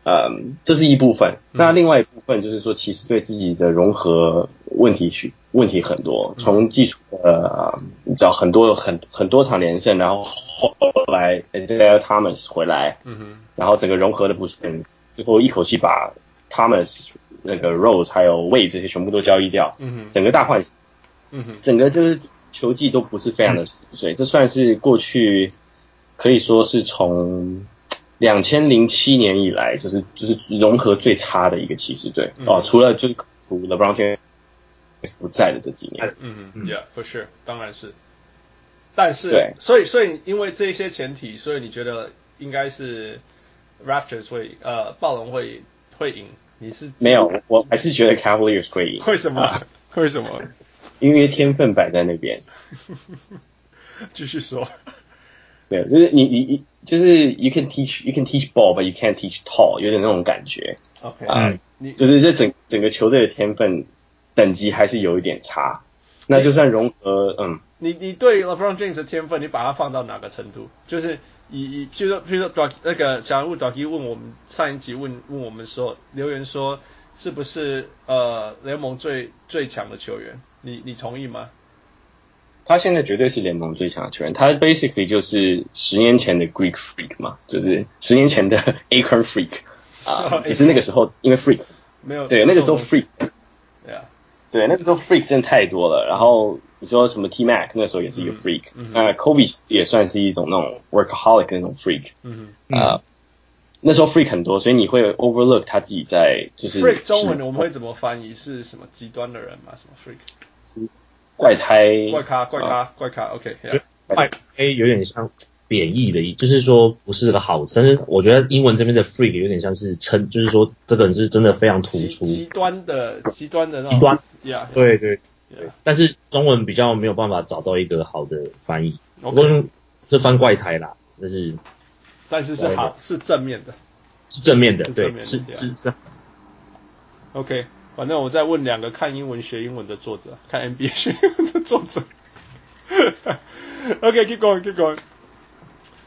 嗯，这是一部分。那另外一部分就是说，骑士对自己的融合问题去问题很多，从技术的你知道很多很很多场连胜，然后后来 Isaiah Thomas 回来，嗯哼，然后整个融合的不顺，最后一口气把 Thomas 那个 Rose 还有 Wade 这些全部都交易掉，嗯哼，整个大换，嗯哼，整个就是球技都不是非常的水，这算是过去。可以说是从两千零七年以来，就是就是融合最差的一个骑士队、嗯、哦，除了就除 LeBron James 不在的这几年。嗯嗯，Yeah，for sure，当然是。但是，对，所以所以因为这些前提，所以你觉得应该是 Raptors 会呃暴龙会会赢？你是没有，我还是觉得 Cavaliers 会赢。为什么？啊、为什么？因为天分摆在那边。继续说。对，就是你你你就是 you can teach you can teach ball but you can't teach tall，有点那种感觉。OK，啊，你就是这整整个球队的天分等级还是有一点差。那就算融合，嗯，你你对 LeBron James 的天分，你把它放到哪个程度？就是以以，譬如说譬如说 d 那个假如 Ducky 问我们上一集问问我们说留言说是不是呃联盟最最强的球员？你你同意吗？他现在绝对是联盟最强的球员，他 basically 就是十年前的 Greek Freak 嘛，就是十年前的 Acorn Freak 啊，只是那个时候因为 Freak 没有对那个时候 Freak。Yeah. 对，那个时候 freak 真的太多了。然后你说什么 T Mac 那个时候也是一个 freak，嗯嗯、那 Kobe 也算是一种那种 workaholic 的那种 freak。嗯啊、呃，那时候 freak 很多，所以你会 overlook 他自己在就是 freak 中文我们会怎么翻译？是什么极端的人吗？什么 freak？怪胎、怪咖、怪咖、怪咖。OK，怪胎有点像。贬义的意，就是说不是个好，但是我觉得英文这边的 freak 有点像是称，就是说这个人是真的非常突出，极端的极端的那种。极端，yeah, 对对对，但是中文比较没有办法找到一个好的翻译，不过 Okay. 这翻怪胎啦，但是但是是好是正面的，是正面的，对，是.是是。OK，反正我再问两个看英文学英文的作者，看 NBA 学英文的作者。OK，keep、okay, going，keep going。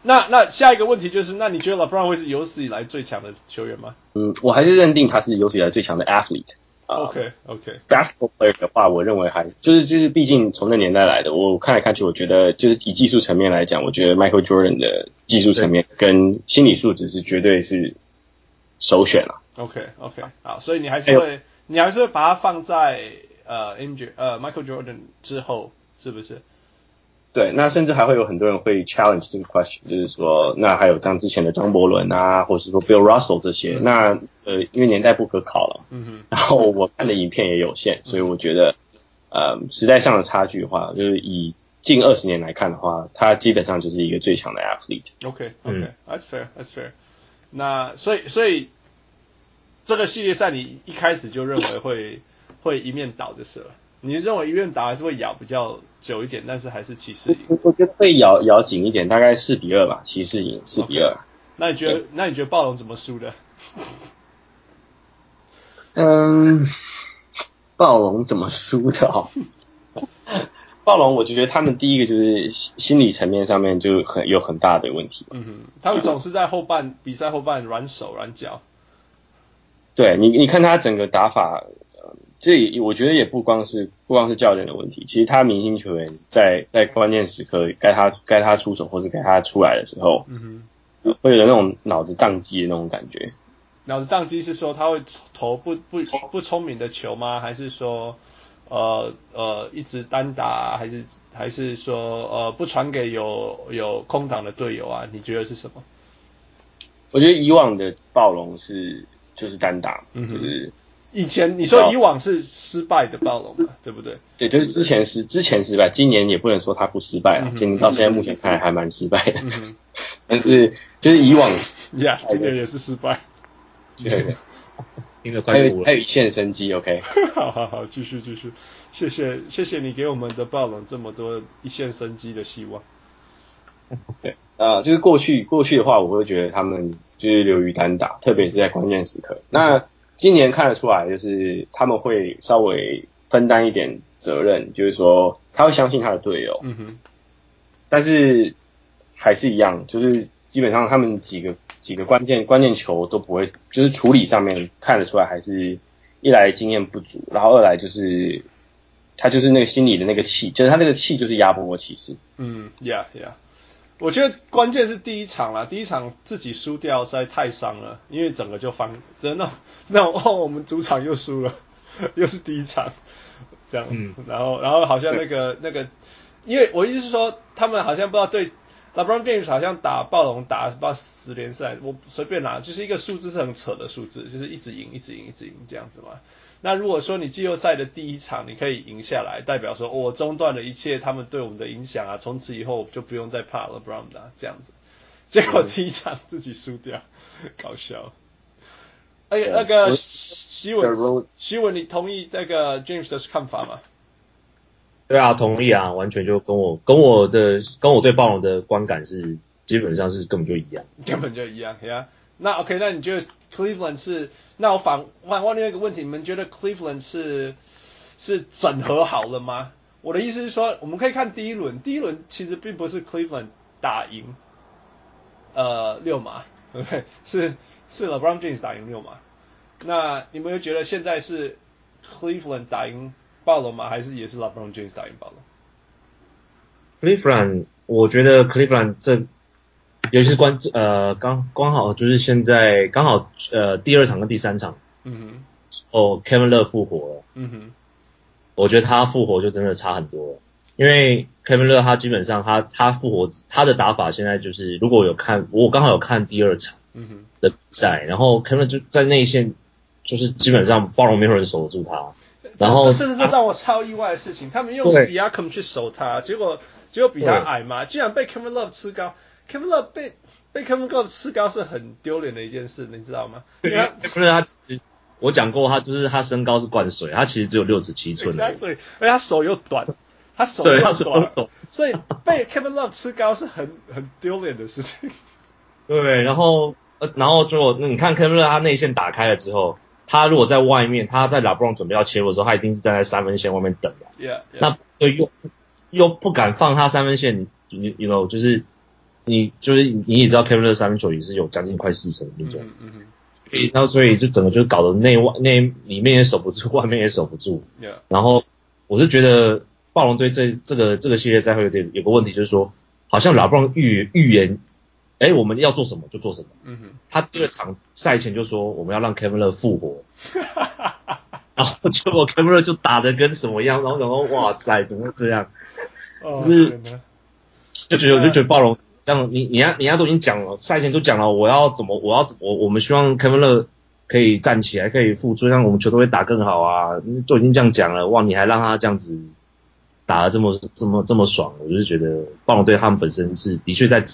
那那下一个问题就是，那你觉得 LeBron 会是有史以来最强的球员吗？嗯，我还是认定他是有史以来最强的 athlete。OK OK。Basketball player 的话，我认为还就是就是，毕竟从那年代来的，我看来看去，我觉得就是以技术层面来讲，我觉得 Michael Jordan 的技术层面跟心理素质是绝对是首选了。OK OK，好，所以你还是会，哎、你还是把它放在呃 MJ 呃 Michael Jordan 之后，是不是？对，那甚至还会有很多人会 challenge 这个 question，就是说，那还有像之前的张伯伦啊，或者是说 Bill Russell 这些，嗯、那呃，因为年代不可考了，嗯哼，然后我看的影片也有限，所以我觉得，呃，时代上的差距的话，就是以近二十年来看的话，他基本上就是一个最强的 athlete。OK OK，That's、嗯、fair，That's fair。那所以所以这个系列赛你一开始就认为会 会一面倒就是了。你认为一面倒还是会咬比较久一点，但是还是骑士赢？我觉得会咬咬紧一点，大概四比二吧，骑士赢四比二。Okay. 那你觉得？那你觉得暴龙怎么输的？嗯，暴龙怎么输的哦？暴龙，我就觉得他们第一个就是心理层面上面就很有很大的问题。嗯哼，他们总是在后半比赛后半软手软脚。对你，你看他整个打法。这我觉得也不光是不光是教练的问题，其实他明星球员在在关键时刻该他该他出手或是该他出来的时候，嗯哼，会有那种脑子宕机的那种感觉。脑子宕机是说他会投不不不聪明的球吗？还是说呃呃一直单打？还是还是说呃不传给有有空档的队友啊？你觉得是什么？我觉得以往的暴龙是就是单打，嗯哼，就是。以前你说以往是失败的暴龙嘛，对不对？对，就是之前是之前失败，今年也不能说他不失败了，今年到现在目前看来还蛮失败的。嗯、但是就是以往，呀，今年也是失败。对对，听得还有还有一线生机，OK。好好好，继续继续，谢谢谢谢你给我们的暴龙这么多一线生机的希望。对，啊、呃，就是过去过去的话，我会觉得他们就是流于单打，特别是在关键时刻。那今年看得出来，就是他们会稍微分担一点责任，就是说他会相信他的队友。嗯哼。但是还是一样，就是基本上他们几个几个关键关键球都不会，就是处理上面看得出来，还是一来经验不足，然后二来就是他就是那个心里的那个气，就是他那个气就是压迫过骑士。嗯，Yeah Yeah。我觉得关键是第一场啦，第一场自己输掉实在太伤了，因为整个就翻，真的那哦，我们主场又输了，又是第一场，这样，嗯，然后然后好像那个那个，因为我意思是说，他们好像不知道对。LeBron James 好像打暴龙打不知道十连赛，我随便拿，就是一个数字是很扯的数字，就是一直赢，一直赢，一直赢这样子嘛。那如果说你季后赛的第一场你可以赢下来，代表说我、哦、中断了一切他们对我们的影响啊，从此以后就不用再怕 LeBron 了这样子。结果第一场自己输掉，搞笑。哎，那个希文，希文，你同意那个 James 的看法吗？对啊，同意啊，完全就跟我跟我的跟我对暴龙的观感是基本上是根本就一样，根本就一样，呀、yeah。那 OK，那你觉得 Cleveland 是？那我反反问另外一个问题，你们觉得 Cleveland 是是整合好了吗？我的意思是说，我们可以看第一轮，第一轮其实并不是 Cleveland 打赢呃六马，对不对？是是 LeBron James 打赢六马。那你们又觉得现在是 Cleveland 打赢暴龙吗？还是也是 LeBron James 打赢暴龙？Cleveland，我觉得 Cleveland 这，尤其是关呃刚刚好就是现在刚好呃第二场跟第三场，嗯哼，哦 Kevin Love 复活了，嗯哼。我觉得他复活就真的差很多了，因为 Kevin Love 他基本上他他复活他的打法现在就是如果有看我刚好有看第二场的比赛，然后 Kevin 就在内线就是基本上包容没有人守得住他，然后这这是让我超意外的事情，他们用 Siakam 去守他，结果结果比他矮嘛，竟然被 Kevin Love 吃高，Kevin Love 被被 Kevin Love 吃高是很丢脸的一件事，你知道吗？因为他。我讲过，他就是他身高是灌水，他其实只有六尺七寸。对而且他手又短，他手又短，所以被 Kevin Love 吃高是很很丢脸的事情。对，然后呃，然后就那你看 Kevin Love 他内线打开了之后，他如果在外面，他在 LeBron 准备要切入的时候，他一定是站在三分线外面等的。Yeah，, yeah. 那又又不敢放他三分线，你你 you know 就是你就是你也知道 Kevin Love 三分球也是有将近快四成的那种。嗯嗯。然后所以就整个就搞得内外内里面也守不住，外面也守不住。Yeah. 然后我是觉得暴龙队这这个这个系列赛会有点有个问题，就是说好像 LeBron 预预言，哎，我们要做什么就做什么。嗯哼。他第二场赛前就说我们要让 Kevin Love 复活。然后结果 Kevin Love 就打的跟什么一样，然后然后哇塞，怎么这样？就是就觉得我就觉得暴龙。像你，你家，你家都已经讲了，赛前都讲了，我要怎么，我要怎么，我我们希望 Kevin Love 可以站起来，可以复出，让我们球队会打更好啊，都已经这样讲了，哇，你还让他这样子打得这么这么这么爽，我就觉得暴龙队他们本身是的确在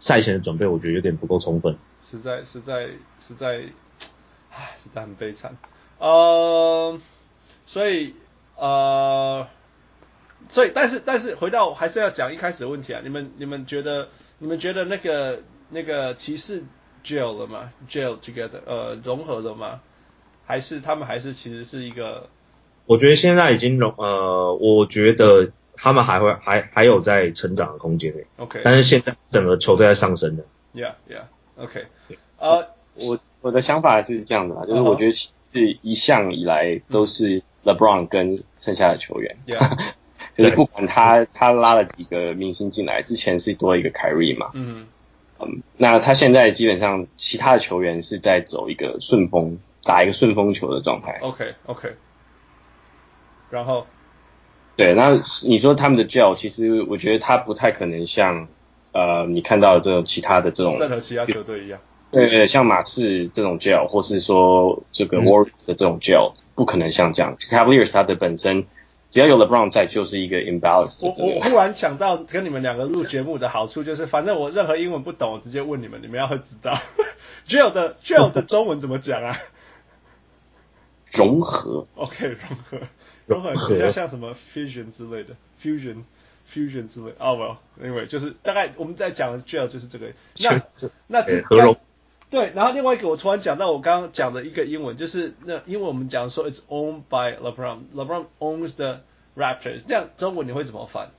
赛前的准备，我觉得有点不够充分，实在实在实在，唉，实在很悲惨，呃，所以呃，所以但是但是回到还是要讲一开始的问题啊，你们你们觉得？你们觉得那个那个骑士 gel 了吗？gel together 呃融合了吗？还是他们还是其实是一个？我觉得现在已经融呃，我觉得他们还会还还有在成长的空间内。OK，但是现在整个球队在上升的。Yeah, yeah. OK，呃，我我的想法是这样的啦，就是我觉得是一向以来都是 LeBron 跟剩下的球员。Yeah. 就是不管他他拉了几个明星进来，之前是多一个凯瑞嘛，嗯嗯，那他现在基本上其他的球员是在走一个顺风，打一个顺风球的状态。OK OK，然后，对，那你说他们的 gel，其实我觉得他不太可能像呃你看到的这种其他的这种任何其他球队一样，对对，像马刺这种 gel，或是说这个 Warriors 的这种 gel，、嗯、不可能像这样。Cavaliers 他的本身。只要有 LeBron 在，就是一个 imbalance。我我忽然想到，跟你们两个录节目的好处就是，反正我任何英文不懂，我直接问你们，你们要会知道。gel 的 gel 的中文怎么讲啊？融合。OK，融合，融合比较像什么 fusion 之类的，fusion fusion 之类。哦不，anyway，就是大概我们在讲的 gel 就是这个。那那这合融。对，然后另外一个我突然讲到我刚刚讲的一个英文，就是那因为我们讲说 it's owned by LeBron，LeBron owns the Raptors，这样中文你会怎么翻？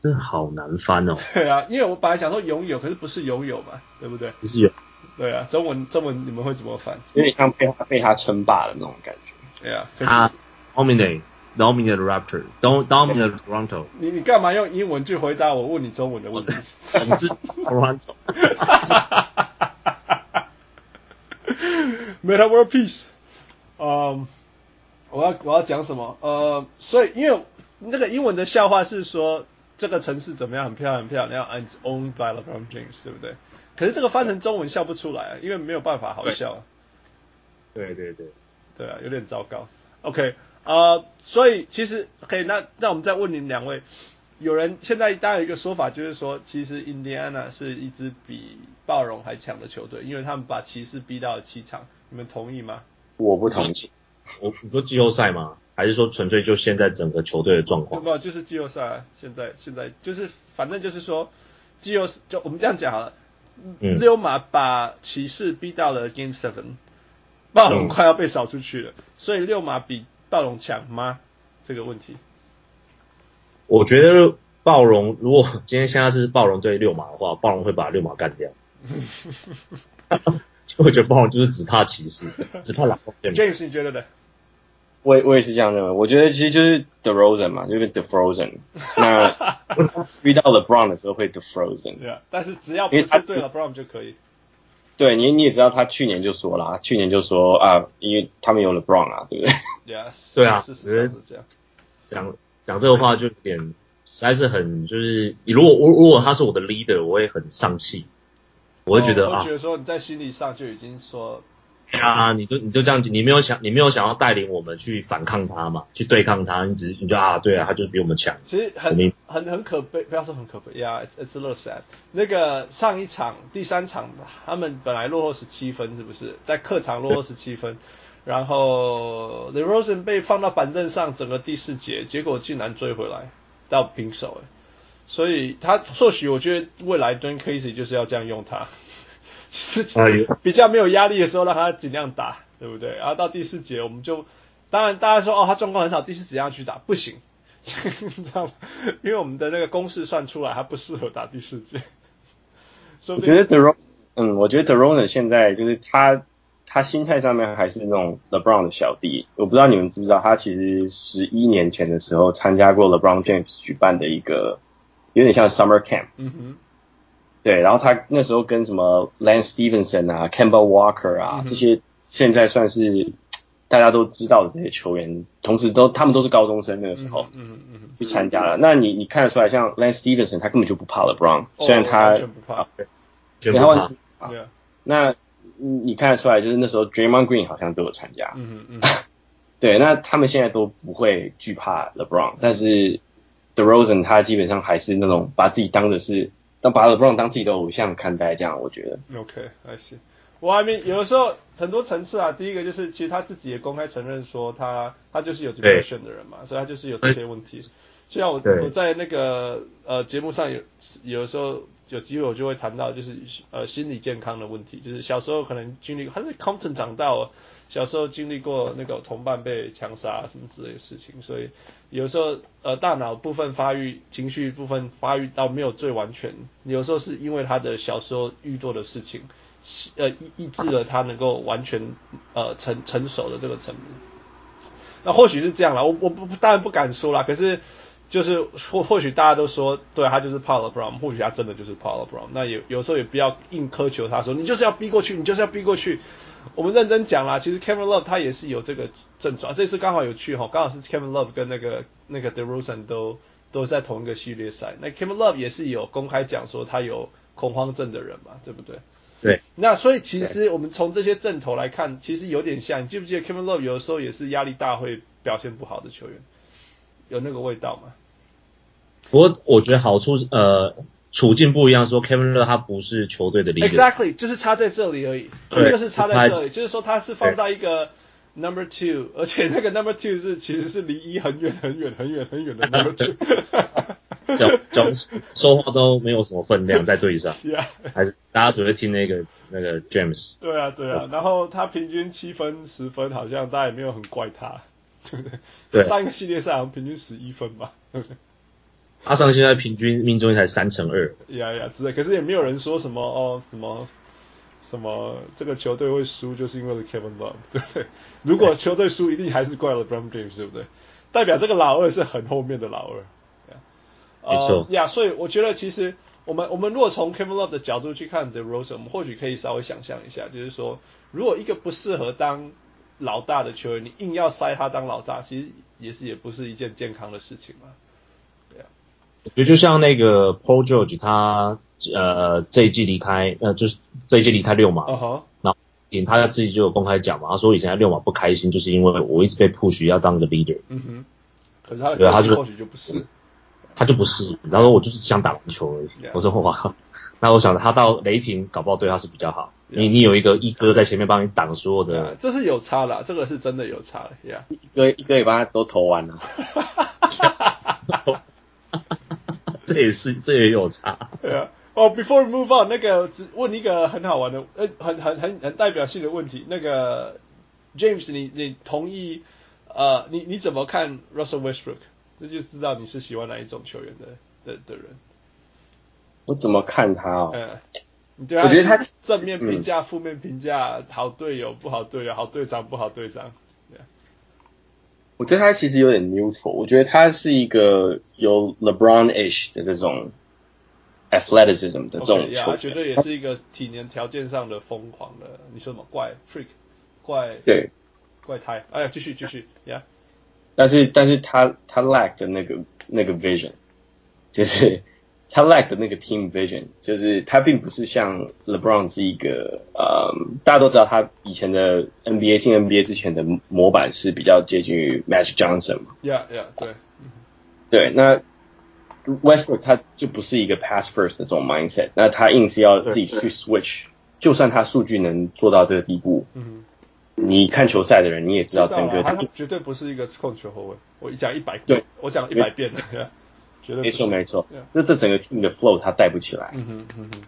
这好难翻哦。对啊，因为我本来想说拥有，可是不是拥有嘛，对不对？不是有。对啊，中文中文你们会怎么翻？有点像被他被他称霸的那种感觉。对啊，他 dominate dominate Raptor dominate Toronto。你你干嘛用英文去回答我问你中文的问题？统治 Toronto。Meta World Peace。嗯，我要我要讲什么？呃，所以因为那个英文的笑话是说这个城市怎么样，很漂亮很漂亮，and it's owned by LeBron James，对不对？可是这个翻成中文笑不出来，因为没有办法好笑。对对对对啊，有点糟糕。OK。呃，所以其实可以，那那我们再问你们两位，有人现在当然有一个说法，就是说其实印第安纳是一支比暴龙还强的球队，因为他们把骑士逼到了七场，你们同意吗？我不同意。我你说季后赛吗？还是说纯粹就现在整个球队的状况？没有，就是季后赛啊。现在现在就是反正就是说季后赛就我们这样讲好了，嗯，溜马把骑士逼到了 Game Seven，暴龙快要被扫出去了，嗯，所以六马比。暴龙强吗？这个问题，我觉得暴龙如果今天现在是暴龙对六马的话，暴龙会把六马干掉。我觉得暴龙就是只怕骑士，只怕老 James，你觉得呢？我我也是这样认为。我觉得其实就是 The Rosen 嘛，就是 The Frozen。那 遇到 LeBron 的时候会 The Frozen。对啊，但是只要不是对 LeBron 就可以。对，你你也知道，他去年就说了，去年就说啊，因为他们有 LeBron 啊，对不对？Yes，对啊，事实是这样。讲讲这个话就有点实在是很就是，如果我如果他是我的 leader，我会很丧气，我会觉得啊，我觉得说你在心理上就已经说。啊，你就你就这样子，你没有想，你没有想要带领我们去反抗他嘛，去对抗他，你只是你就啊，对啊，他就是比我们强。其实很很很可悲，不要说很可悲，Yeah，it's it's a little sad。那个上一场第三场，他们本来落后十七分，是不是在客场落后十七分？然后 The Rosen 被放到板凳上，整个第四节，结果竟然追回来到平手，哎，所以他或许我觉得未来 Dwane Casey 就是要这样用他。是比较没有压力的时候，让他尽量打，对不对？然后到第四节，我们就当然大家说哦，他状况很好，第四节要去打不行，你知道吗？因为我们的那个公式算出来，他不适合打第四节。我觉得 DeRozan，嗯，我觉得 DeRozan 现在就是他他心态上面还是那种 LeBron 的小弟。我不知道你们知不知道，他其实十一年前的时候参加过 LeBron James 举办的一个有点像 Summer Camp。嗯哼。对，然后他那时候跟什么 Lance Stephenson 啊、Campbell Walker 啊、嗯、这些现在算是大家都知道的这些球员，同时都他们都是高中生那个时候，嗯嗯嗯，去参加了。嗯、那你你看得出来，像 Lance Stephenson 他根本就不怕 LeBron，、哦、虽然他完全不怕，对，全不怕。对啊，那你看得出来，就是那时候 Draymond Green 好像都有参加，嗯嗯，对，那他们现在都不会惧怕 LeBron，但是 DeRozan 他基本上还是那种把自己当的是。那把他不让当自己的偶像看待，这样我觉得。OK，I see。我还没有的时候很多层次啊。第一个就是，其实他自己也公开承认说他，他他就是有 depression 的人嘛，所以他就是有这些问题。就像我我在那个呃节目上有有的时候有机会我就会谈到，就是呃心理健康的问题，就是小时候可能经历，他是 Compton 长大哦，小时候经历过那个同伴被枪杀什么之类的事情，所以有时候呃大脑部分发育，情绪部分发育到没有最完全，有时候是因为他的小时候遇到的事情，呃抑抑制了他能够完全呃成成熟的这个层面。那或许是这样啦，我我不当然不敢说啦，可是。就是或或许大家都说，对他就是 Paul Brown，或许他真的就是 Paul Brown。那有有时候也不要硬苛求他说，你就是要逼过去，你就是要逼过去。我们认真讲啦，其实 Kevin Love 他也是有这个症状。这次刚好有去哈，刚好是 Kevin Love 跟那个那个 DeRozan 都都在同一个系列赛。那 Kevin Love 也是有公开讲说他有恐慌症的人嘛，对不对？对。那所以其实我们从这些阵头来看，其实有点像。你记不记得 Kevin Love 有的时候也是压力大会表现不好的球员？有那个味道吗？不过我觉得好处呃处境不一样，说 Kevin Love 他不是球队的 leader，Exactly 就是差在这里而已，对就是差在这里，就是说他是放在一个 number two，而且那个 number two 是其实是离一很远很远很远很远的 number two，讲讲说话都没有什么分量在队上，Yeah. 还是大家只会听那个那个 James，对啊对啊，然后他平均七分十分，好像大家也没有很怪他，对 不对？对上一个系列赛好像平均十一分吧。阿尚现在平均命中率才三成二。呀呀，可是也没有人说什么哦，什么什么这个球队会输就是因为 Kevin Love，对不对？如果球队输，一定还是怪了 LeBron James，对不对？代表这个老二是很后面的老二。没错。呀，所以我觉得其实我们我们如果从 Kevin Love 的角度去看 The Rose，我们或许可以稍微想象一下，就是说，如果一个不适合当老大的球员，你硬要塞他当老大，其实也是也不是一件健康的事情嘛。也就像那个 Paul George，他呃这一季离开，呃就是这一季离开六马，uh huh. 然后点他自己就有公开讲嘛，他说以前在六马不开心，就是因为我一直被 push 要当个 leader。嗯哼，可是他对他就或许就不是，他就不是，然后我就是想打篮球而已。Yeah. 我说哇，那我想他到雷霆搞不好对他是比较好。Yeah. 你你有一个一哥在前面帮你挡所有的，yeah. 这是有差的，啊，这个是真的有差的呀。Yeah. 一哥一哥也帮他都投完了。这也是，这也有差。对啊。哦，Before we move on，那个只问一个很好玩的，呃，很很很很代表性的问题。那个 James，你你同意呃，你你怎么看 Russell Westbrook？这就知道你是喜欢哪一种球员的的的人。我怎么看他哦？嗯，你对他，我觉得他正面评价、负面评价，好队友、不好队友，好队长、不好队长。对我觉得他其实有点 neutral。我觉得他是一个有 LeBron-ish 的这种 athleticism 的这种球员，okay, yeah, 绝对也是一个体能条件上的疯狂的。你说什么怪 freak 怪对怪胎？哎呀，继续继续呀。Yeah. 但是但是他他 lack 的那个那个 vision，就是。他 lack 的那个 team vision，就是他并不是像 LeBron 是一个，呃，大家都知道他以前的 NBA 进 NBA 之前的模板是比较接近于 Magic Johnson 嘛。Yeah, yeah，对。对，那 Westbrook 他就不是一个 pass first 的这种 mindset，那他硬是要自己去 switch，就算他数据能做到这个地步，嗯，你看球赛的人你也知道整个，他绝对不是一个控球后卫。我一讲一百，对，我讲一百遍了。没错没错，那这整个 team 的 flow 他带不起来。嗯哼嗯哼，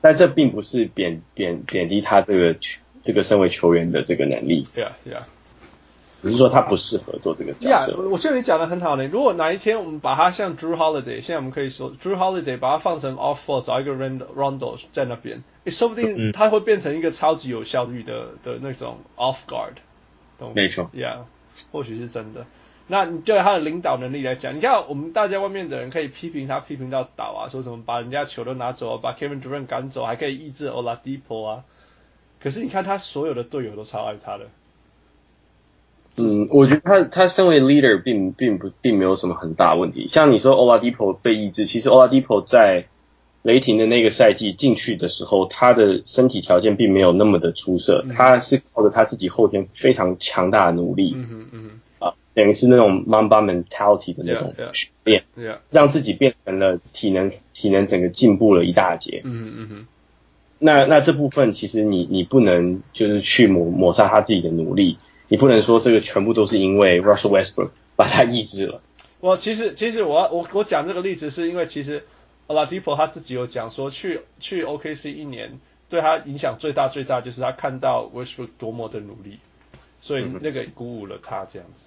但这并不是贬贬贬低他这个这个身为球员的这个能力。对啊对啊，只是说他不适合做这个角色。Yeah, 我觉得你讲的很好呢。如果哪一天我们把他像 Drew Holiday，现在我们可以说 Drew Holiday 把他放成 off floor，找一个 Rondo 在那边，诶，说不定他会变成一个超级有效率的的那种 off guard。没错，Yeah，或许是真的。那你对他的领导能力来讲，你看我们大家外面的人可以批评他，批评到倒啊，说什么把人家球都拿走，把 Kevin Durant 赶走，还可以抑制 Oladipo 啊。可是你看他所有的队友都超爱他的。嗯，我觉得他他身为 leader 并并不并没有什么很大问题。像你说 Oladipo 被抑制，其实 Oladipo 在雷霆的那个赛季进去的时候，他的身体条件并没有那么的出色，嗯、他是靠着他自己后天非常强大的努力。嗯哼嗯哼等于是那种 Mamba mentality 的那种训练，yeah, yeah, yeah. 让自己变成了体能体能整个进步了一大截。嗯嗯嗯。那那这部分其实你你不能就是去抹抹杀他自己的努力，你不能说这个全部都是因为 Russell Westbrook 把他抑制了。我其实其实我我我讲这个例子是因为其实 Oladipo 他自己有讲说去去 OKC 一年对他影响最大最大就是他看到 Westbrook 多么的努力，所以那个鼓舞了他这样子。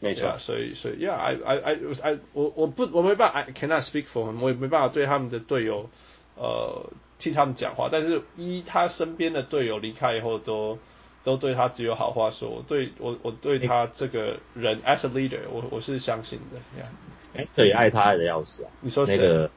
没错，所以所以，Yeah，I I I I 我我不我没办法，I cannot speak for him，我也没办法对他们的队友呃替他们讲话。但是，一他身边的队友离开以后都，都都对他只有好话说。我对我我对他这个人、欸、as a leader，我我是相信的。哎，对，爱他爱的要死啊！你说那个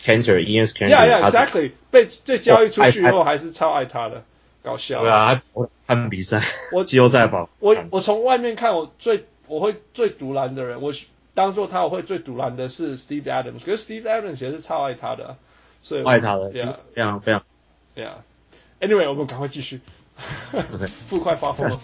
Kanter，Enes Kanter，Yeah，Yeah，Exactly，被这交易出去以后还是超爱他的，搞笑。对啊，他看比赛，我季后赛吧。我我从外面看，我最。我会最独蓝的人，我当做他，我会最独蓝的是 Steve Adams，可是 Steve Adams 也是超爱他的，所以爱他的，对啊，非常非常，对啊。Anyway，我们赶快继续，负快发疯了。